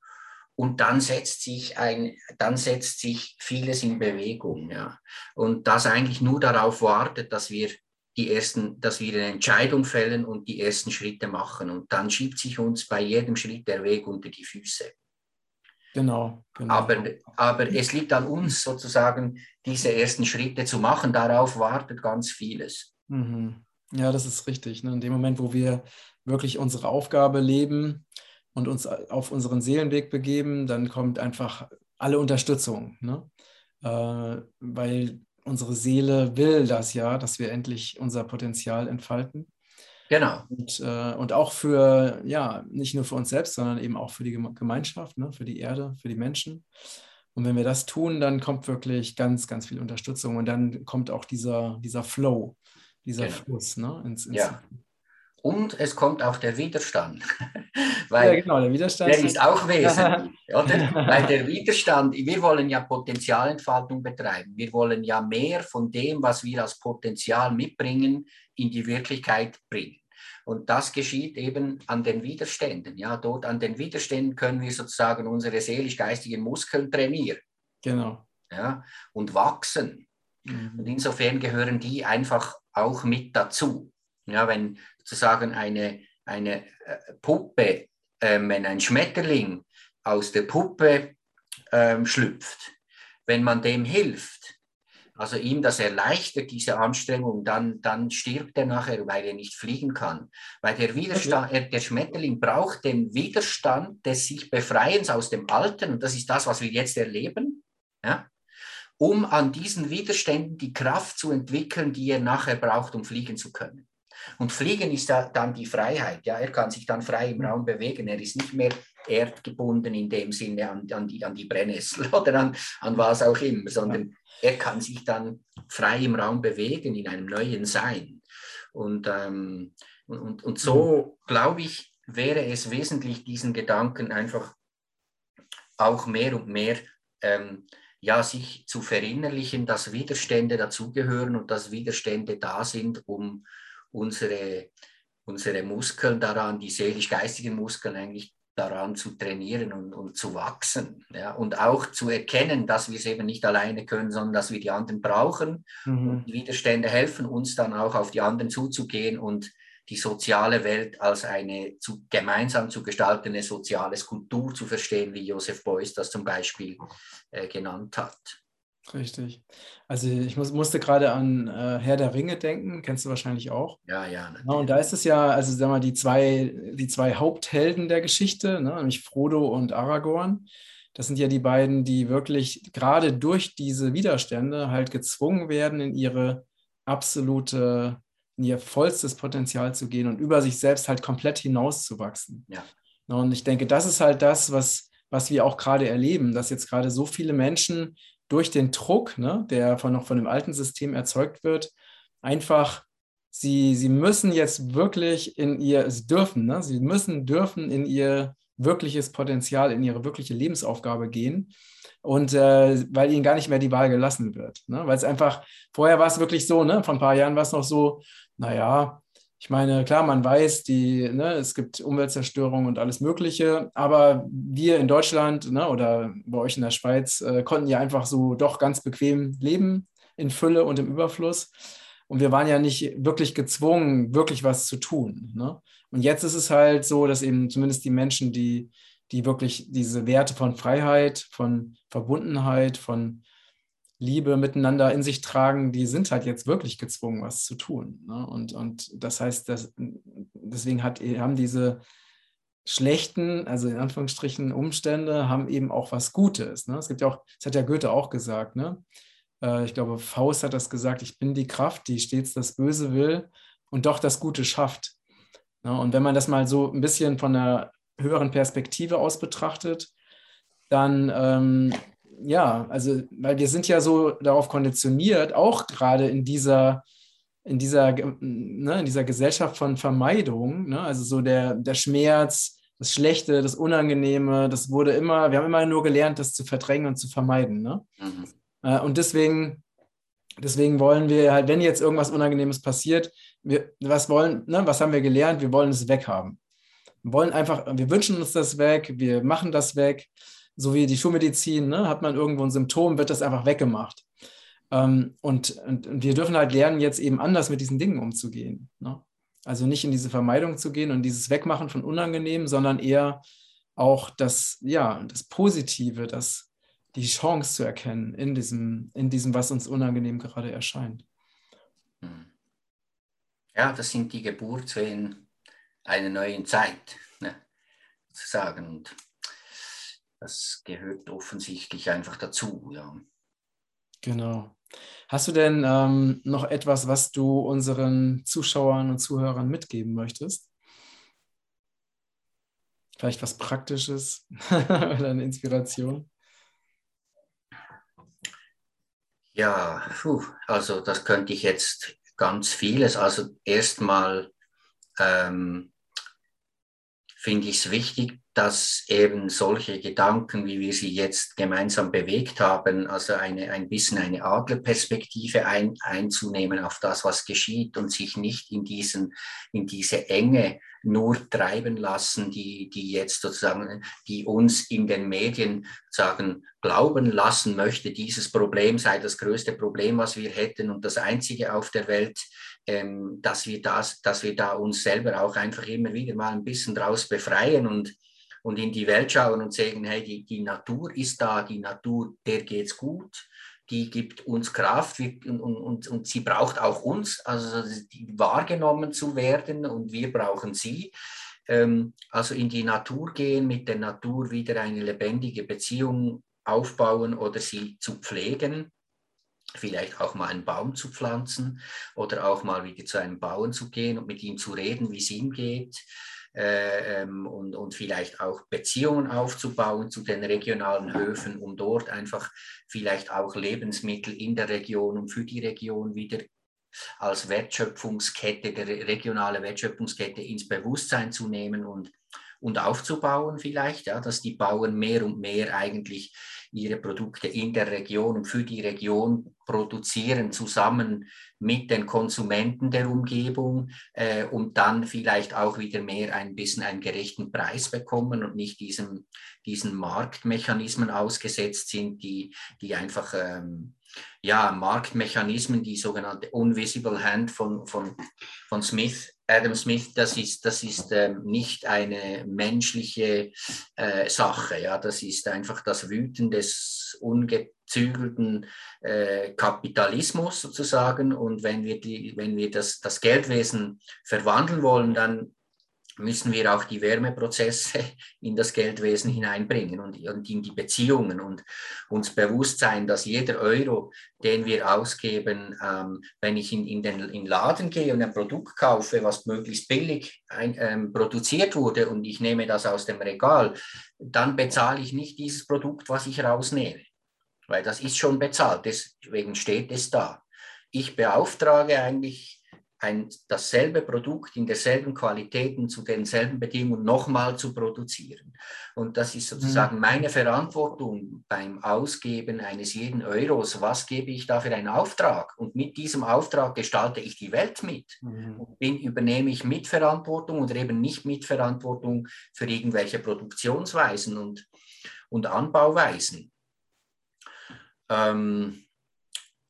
Und dann setzt sich ein, dann setzt sich vieles in Bewegung, ja. Und das eigentlich nur darauf wartet, dass wir die ersten, dass wir eine Entscheidung fällen und die ersten Schritte machen. Und dann schiebt sich uns bei jedem Schritt der Weg unter die Füße. Genau. genau. Aber, aber es liegt an uns sozusagen, diese ersten Schritte zu machen. Darauf wartet ganz vieles. Mhm. Ja, das ist richtig. Ne? In dem Moment, wo wir wirklich unsere Aufgabe leben und uns auf unseren Seelenweg begeben, dann kommt einfach alle Unterstützung. Ne? Äh, weil unsere Seele will das ja, dass wir endlich unser Potenzial entfalten. Genau. Und, äh, und auch für, ja, nicht nur für uns selbst, sondern eben auch für die Gemeinschaft, ne, für die Erde, für die Menschen. Und wenn wir das tun, dann kommt wirklich ganz, ganz viel Unterstützung und dann kommt auch dieser, dieser Flow, dieser genau. Fluss ne, ins, ins ja. Und es kommt auch der Widerstand. Weil ja, genau, der Widerstand. Der ist auch wesentlich, oder? Weil der Widerstand, wir wollen ja Potenzialentfaltung betreiben. Wir wollen ja mehr von dem, was wir als Potenzial mitbringen, in die Wirklichkeit bringen. Und das geschieht eben an den Widerständen. Ja, dort an den Widerständen können wir sozusagen unsere seelisch-geistigen Muskeln trainieren. Genau. Ja, und wachsen. Mhm. Und insofern gehören die einfach auch mit dazu. Ja, wenn sozusagen eine, eine äh, Puppe, äh, wenn ein Schmetterling aus der Puppe äh, schlüpft, wenn man dem hilft, also ihm das erleichtert, diese Anstrengung, dann, dann stirbt er nachher, weil er nicht fliegen kann. Weil der Widerstand, okay. der Schmetterling braucht den Widerstand des sich Befreiens aus dem Alten, und das ist das, was wir jetzt erleben, ja, um an diesen Widerständen die Kraft zu entwickeln, die er nachher braucht, um fliegen zu können. Und Fliegen ist da dann die Freiheit. Ja, er kann sich dann frei im Raum bewegen. Er ist nicht mehr erdgebunden in dem Sinne an, an, die, an die Brennnessel oder an, an was auch immer, sondern er kann sich dann frei im Raum bewegen in einem neuen Sein. Und, ähm, und, und so, glaube ich, wäre es wesentlich, diesen Gedanken einfach auch mehr und mehr ähm, ja, sich zu verinnerlichen, dass Widerstände dazugehören und dass Widerstände da sind, um unsere unsere Muskeln daran, die seelisch-geistigen Muskeln eigentlich daran zu trainieren und, und zu wachsen. Ja? Und auch zu erkennen, dass wir es eben nicht alleine können, sondern dass wir die anderen brauchen. Mhm. Und Widerstände helfen uns dann auch auf die anderen zuzugehen und die soziale Welt als eine zu, gemeinsam zu gestaltende soziale Kultur zu verstehen, wie Joseph Beuys das zum Beispiel äh, genannt hat. Richtig. Also ich muss, musste gerade an äh, Herr der Ringe denken, kennst du wahrscheinlich auch. Ja, ja. ja und da ist es ja, also sag mal, die zwei, die zwei Haupthelden der Geschichte, ne, nämlich Frodo und Aragorn. Das sind ja die beiden, die wirklich gerade durch diese Widerstände halt gezwungen werden, in ihre absolute, in ihr vollstes Potenzial zu gehen und über sich selbst halt komplett hinauszuwachsen. Ja. Und ich denke, das ist halt das, was, was wir auch gerade erleben, dass jetzt gerade so viele Menschen durch den Druck, ne, der von, noch von dem alten System erzeugt wird, einfach, sie, sie müssen jetzt wirklich in ihr, sie dürfen, ne, sie müssen, dürfen in ihr wirkliches Potenzial, in ihre wirkliche Lebensaufgabe gehen. Und äh, weil ihnen gar nicht mehr die Wahl gelassen wird. Ne? Weil es einfach, vorher war es wirklich so, ne? vor ein paar Jahren war es noch so, naja, ich meine, klar, man weiß, die, ne, es gibt Umweltzerstörung und alles Mögliche, aber wir in Deutschland ne, oder bei euch in der Schweiz äh, konnten ja einfach so doch ganz bequem leben in Fülle und im Überfluss. Und wir waren ja nicht wirklich gezwungen, wirklich was zu tun. Ne? Und jetzt ist es halt so, dass eben zumindest die Menschen, die, die wirklich diese Werte von Freiheit, von Verbundenheit, von Liebe miteinander in sich tragen, die sind halt jetzt wirklich gezwungen, was zu tun. Ne? Und, und das heißt, dass, deswegen hat, haben diese schlechten, also in Anführungsstrichen Umstände, haben eben auch was Gutes. Ne? Es gibt ja auch, das hat ja Goethe auch gesagt, ne? Äh, ich glaube, Faust hat das gesagt, ich bin die Kraft, die stets das Böse will und doch das Gute schafft. Ne? Und wenn man das mal so ein bisschen von einer höheren Perspektive aus betrachtet, dann ähm, ja, also, weil wir sind ja so darauf konditioniert, auch gerade in dieser, in dieser, ne, in dieser Gesellschaft von Vermeidung, ne, also so der, der Schmerz, das Schlechte, das Unangenehme, das wurde immer, wir haben immer nur gelernt, das zu verdrängen und zu vermeiden. Ne? Mhm. Äh, und deswegen, deswegen wollen wir halt, wenn jetzt irgendwas Unangenehmes passiert, wir, was wollen, ne, was haben wir gelernt? Wir wollen es weghaben. Wir wollen einfach, wir wünschen uns das weg, wir machen das weg so wie die Schulmedizin, ne, hat man irgendwo ein Symptom, wird das einfach weggemacht. Ähm, und, und, und, wir dürfen halt lernen, jetzt eben anders mit diesen Dingen umzugehen. Ne? Also nicht in diese Vermeidung zu gehen und dieses Wegmachen von Unangenehm, sondern eher auch das, ja, das Positive, das, die Chance zu erkennen in diesem, in diesem, was uns unangenehm gerade erscheint. Hm. Ja, das sind die Geburtswehen einer neuen Zeit, ne, sozusagen. Und das gehört offensichtlich einfach dazu, ja. Genau. Hast du denn ähm, noch etwas, was du unseren Zuschauern und Zuhörern mitgeben möchtest? Vielleicht was Praktisches oder eine Inspiration? Ja, puh, also das könnte ich jetzt ganz vieles. Also erstmal ähm, finde ich es wichtig, dass eben solche Gedanken, wie wir sie jetzt gemeinsam bewegt haben, also eine, ein bisschen eine Adlerperspektive ein, einzunehmen auf das, was geschieht und sich nicht in, diesen, in diese Enge nur treiben lassen, die, die jetzt sozusagen, die uns in den Medien sagen, glauben lassen möchte, dieses Problem sei das größte Problem, was wir hätten und das einzige auf der Welt, ähm, dass wir das, dass wir da uns selber auch einfach immer wieder mal ein bisschen draus befreien und und in die Welt schauen und sagen, hey, die, die Natur ist da, die Natur, der geht's gut, die gibt uns Kraft und, und, und sie braucht auch uns, also wahrgenommen zu werden und wir brauchen sie. Ähm, also in die Natur gehen, mit der Natur wieder eine lebendige Beziehung aufbauen oder sie zu pflegen vielleicht auch mal einen Baum zu pflanzen oder auch mal wieder zu einem Bauern zu gehen und mit ihm zu reden, wie es ihm geht äh, ähm, und, und vielleicht auch Beziehungen aufzubauen zu den regionalen Höfen, um dort einfach vielleicht auch Lebensmittel in der Region und für die Region wieder als Wertschöpfungskette, der regionale Wertschöpfungskette ins Bewusstsein zu nehmen und, und aufzubauen vielleicht, ja, dass die Bauern mehr und mehr eigentlich ihre Produkte in der Region und für die Region produzieren zusammen mit den Konsumenten der Umgebung äh, und dann vielleicht auch wieder mehr ein bisschen einen gerechten Preis bekommen und nicht diesem, diesen Marktmechanismen ausgesetzt sind, die, die einfach ähm, ja, Marktmechanismen, die sogenannte Invisible Hand von, von, von Smith, Adam Smith, das ist, das ist ähm, nicht eine menschliche äh, Sache. Ja? Das ist einfach das Wüten des ungezügelten äh, Kapitalismus sozusagen. Und wenn wir, die, wenn wir das, das Geldwesen verwandeln wollen, dann müssen wir auch die Wärmeprozesse in das Geldwesen hineinbringen und, in die Beziehungen und uns bewusst sein, dass jeder Euro, den wir ausgeben, ähm, wenn ich in, in den in Laden gehe und ein Produkt kaufe, was möglichst billig ein, ähm, produziert wurde und ich nehme das aus dem Regal, dann bezahle ich nicht dieses Produkt, was ich rausnehme, weil das ist schon bezahlt, deswegen steht es da. Ich beauftrage eigentlich ein, dasselbe Produkt in derselben Qualität und zu denselben Bedingungen nochmal zu produzieren. Und das ist sozusagen mhm. meine Verantwortung beim Ausgeben eines jeden Euros. Was gebe ich da für einen Auftrag? Und mit diesem Auftrag gestalte ich die Welt mit. Mhm. Und bin, übernehme ich Mitverantwortung oder eben nicht Mitverantwortung für irgendwelche Produktionsweisen und, und Anbauweisen. Ähm,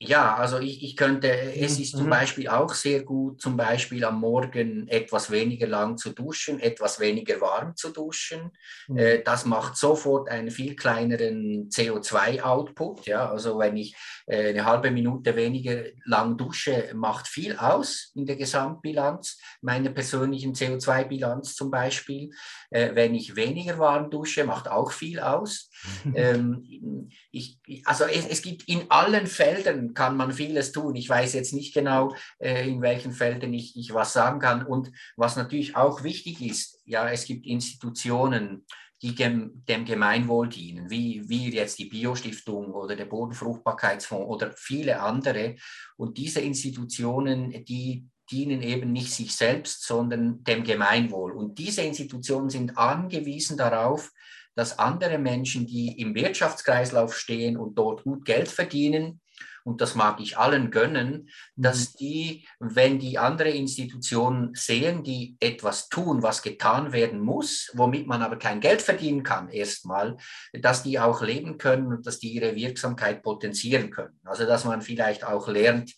ja, also ich, ich könnte, es ist zum mhm. Beispiel auch sehr gut, zum Beispiel am Morgen etwas weniger lang zu duschen, etwas weniger warm zu duschen. Mhm. Äh, das macht sofort einen viel kleineren CO2-Output. Ja? Also wenn ich äh, eine halbe Minute weniger lang dusche, macht viel aus in der Gesamtbilanz, meiner persönlichen CO2-Bilanz zum Beispiel. Äh, wenn ich weniger warm dusche, macht auch viel aus. Ähm, ich, also es, es gibt in allen Feldern, kann man vieles tun. Ich weiß jetzt nicht genau, äh, in welchen Feldern ich, ich was sagen kann. Und was natürlich auch wichtig ist, ja, es gibt Institutionen, die dem, dem Gemeinwohl dienen, wie, wie jetzt die Biostiftung oder der Bodenfruchtbarkeitsfonds oder viele andere. Und diese Institutionen, die dienen eben nicht sich selbst, sondern dem Gemeinwohl. Und diese Institutionen sind angewiesen darauf, dass andere Menschen, die im Wirtschaftskreislauf stehen und dort gut Geld verdienen, und das mag ich allen gönnen, dass mhm. die, wenn die andere Institutionen sehen, die etwas tun, was getan werden muss, womit man aber kein Geld verdienen kann, erstmal, dass die auch leben können und dass die ihre Wirksamkeit potenzieren können. Also dass man vielleicht auch lernt,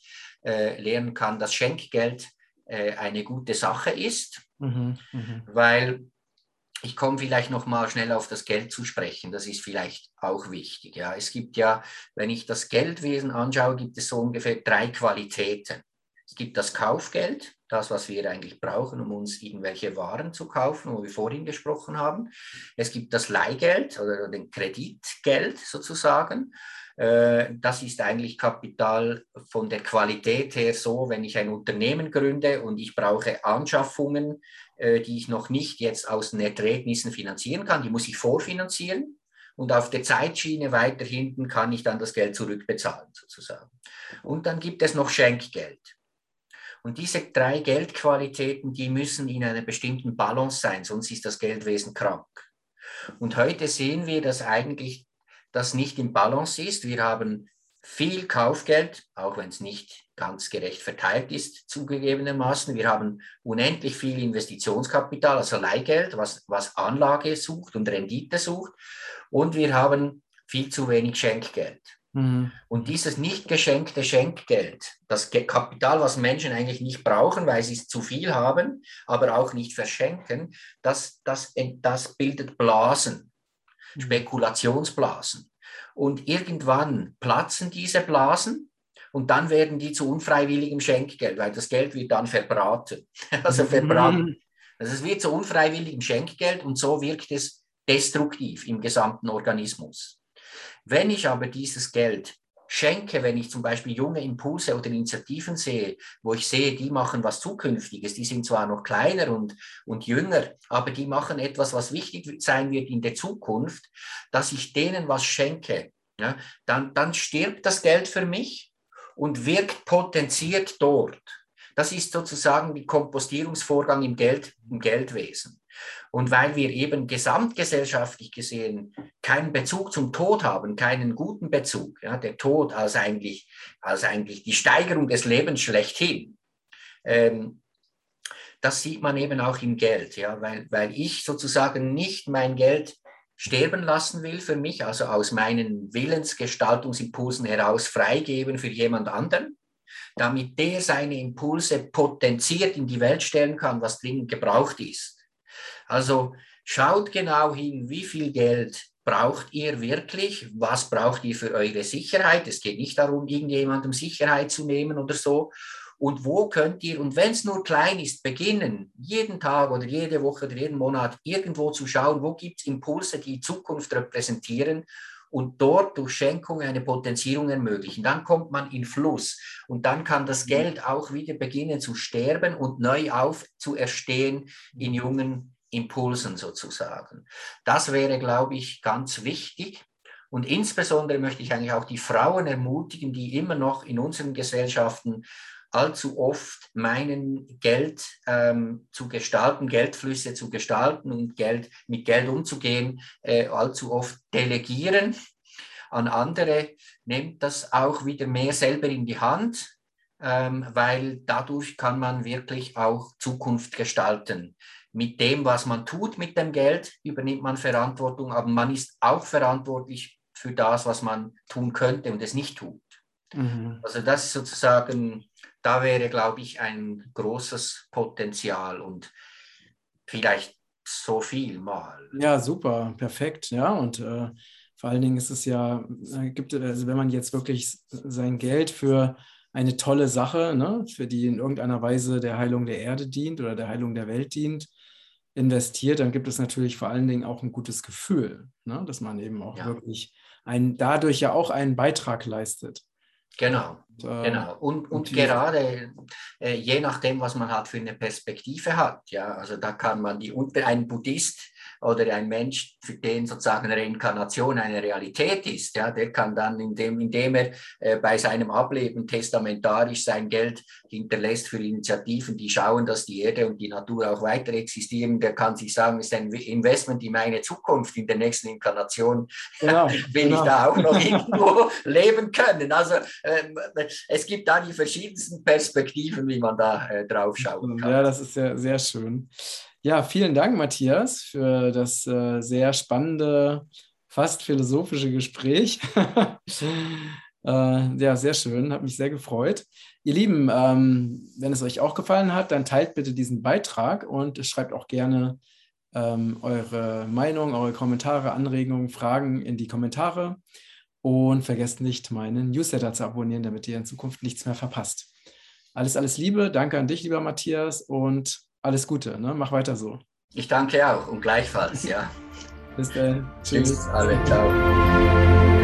äh, lernen kann, dass Schenkgeld äh, eine gute Sache ist, mhm, mh. weil ich komme vielleicht noch mal schnell auf das Geld zu sprechen. Das ist vielleicht auch wichtig. Ja, es gibt ja, wenn ich das Geldwesen anschaue, gibt es so ungefähr drei Qualitäten. Es gibt das Kaufgeld, das, was wir eigentlich brauchen, um uns irgendwelche Waren zu kaufen, wo wir vorhin gesprochen haben. Es gibt das Leihgeld oder den Kreditgeld sozusagen. Äh, das ist eigentlich Kapital von der Qualität her so, wenn ich ein Unternehmen gründe und ich brauche Anschaffungen, die ich noch nicht jetzt aus den Erträgnissen finanzieren kann. Die muss ich vorfinanzieren und auf der Zeitschiene weiter hinten kann ich dann das Geld zurückbezahlen sozusagen. Und dann gibt es noch Schenkgeld. Und diese drei Geldqualitäten, die müssen in einer bestimmten Balance sein, sonst ist das Geldwesen krank. Und heute sehen wir, dass eigentlich das nicht im Balance ist. Wir haben viel Kaufgeld, auch wenn es nicht ganz gerecht verteilt ist, zugegebenermaßen. Wir haben unendlich viel Investitionskapital, also Leihgeld, was, was Anlage sucht und Rendite sucht. Und wir haben viel zu wenig Schenkgeld. Mhm. Und dieses nicht geschenkte Schenkgeld, das Kapital, was Menschen eigentlich nicht brauchen, weil sie es zu viel haben, aber auch nicht verschenken, das, das, das bildet Blasen, mhm. Spekulationsblasen. Und irgendwann platzen diese Blasen und dann werden die zu unfreiwilligem Schenkgeld, weil das Geld wird dann verbraten. Also verbrannt. Mhm. Also es wird zu unfreiwilligem Schenkgeld und so wirkt es destruktiv im gesamten Organismus. Wenn ich aber dieses Geld schenke, wenn ich zum Beispiel junge Impulse oder Initiativen sehe, wo ich sehe, die machen was Zukünftiges, die sind zwar noch kleiner und, und jünger, aber die machen etwas, was wichtig sein wird in der Zukunft, dass ich denen was schenke, ja, dann, dann stirbt das Geld für mich und wirkt potenziert dort das ist sozusagen der Kompostierungsvorgang im, Geld, im Geldwesen. Und weil wir eben gesamtgesellschaftlich gesehen keinen Bezug zum Tod haben, keinen guten Bezug, ja, der Tod als eigentlich, als eigentlich die Steigerung des Lebens schlechthin, ähm, das sieht man eben auch im Geld, ja, weil, weil ich sozusagen nicht mein Geld sterben lassen will für mich, also aus meinen Willensgestaltungsimpulsen heraus freigeben für jemand anderen, damit der seine Impulse potenziert in die Welt stellen kann, was dringend gebraucht ist. Also schaut genau hin, wie viel Geld braucht ihr wirklich? Was braucht ihr für eure Sicherheit? Es geht nicht darum, irgendjemandem Sicherheit zu nehmen oder so, und wo könnt ihr, und wenn es nur klein ist, beginnen, jeden Tag oder jede Woche oder jeden Monat irgendwo zu schauen, wo gibt es Impulse, die Zukunft repräsentieren und dort durch Schenkung eine Potenzierung ermöglichen. Dann kommt man in Fluss und dann kann das mhm. Geld auch wieder beginnen zu sterben und neu aufzuerstehen in jungen Impulsen sozusagen. Das wäre, glaube ich, ganz wichtig. Und insbesondere möchte ich eigentlich auch die Frauen ermutigen, die immer noch in unseren Gesellschaften allzu oft meinen, Geld ähm, zu gestalten, Geldflüsse zu gestalten und Geld, mit Geld umzugehen, äh, allzu oft delegieren an andere, nimmt das auch wieder mehr selber in die Hand, ähm, weil dadurch kann man wirklich auch Zukunft gestalten. Mit dem, was man tut mit dem Geld, übernimmt man Verantwortung, aber man ist auch verantwortlich für das, was man tun könnte und es nicht tut. Mhm. Also das ist sozusagen da wäre, glaube ich, ein großes Potenzial und vielleicht so viel mal. Ja, super, perfekt. Ja, und äh, vor allen Dingen ist es ja, äh, gibt, also wenn man jetzt wirklich sein Geld für eine tolle Sache, ne, für die in irgendeiner Weise der Heilung der Erde dient oder der Heilung der Welt dient, investiert, dann gibt es natürlich vor allen Dingen auch ein gutes Gefühl, ne, dass man eben auch ja. wirklich ein, dadurch ja auch einen Beitrag leistet. Genau, äh, genau. Und, und gerade äh, je nachdem, was man halt für eine Perspektive hat, ja, also da kann man die unter ein Buddhist oder ein Mensch, für den sozusagen Reinkarnation eine Realität ist, ja, der kann dann, indem, indem er äh, bei seinem Ableben testamentarisch sein Geld hinterlässt für Initiativen, die schauen, dass die Erde und die Natur auch weiter existieren, der kann sich sagen, es ist ein Investment in meine Zukunft, in der nächsten Inkarnation genau, will genau. ich da auch noch irgendwo leben können. Also äh, es gibt da die verschiedensten Perspektiven, wie man da äh, drauf schauen kann. Ja, das ist sehr, sehr schön. Ja, vielen Dank, Matthias, für das äh, sehr spannende, fast philosophische Gespräch. äh, ja, sehr schön, hat mich sehr gefreut. Ihr Lieben, ähm, wenn es euch auch gefallen hat, dann teilt bitte diesen Beitrag und schreibt auch gerne ähm, eure Meinung, eure Kommentare, Anregungen, Fragen in die Kommentare. Und vergesst nicht, meinen Newsletter zu abonnieren, damit ihr in Zukunft nichts mehr verpasst. Alles, alles Liebe. Danke an dich, lieber Matthias. Und alles Gute, ne? Mach weiter so. Ich danke auch und gleichfalls, ja. Bis dann. Tschüss. Tschüss alle, ciao.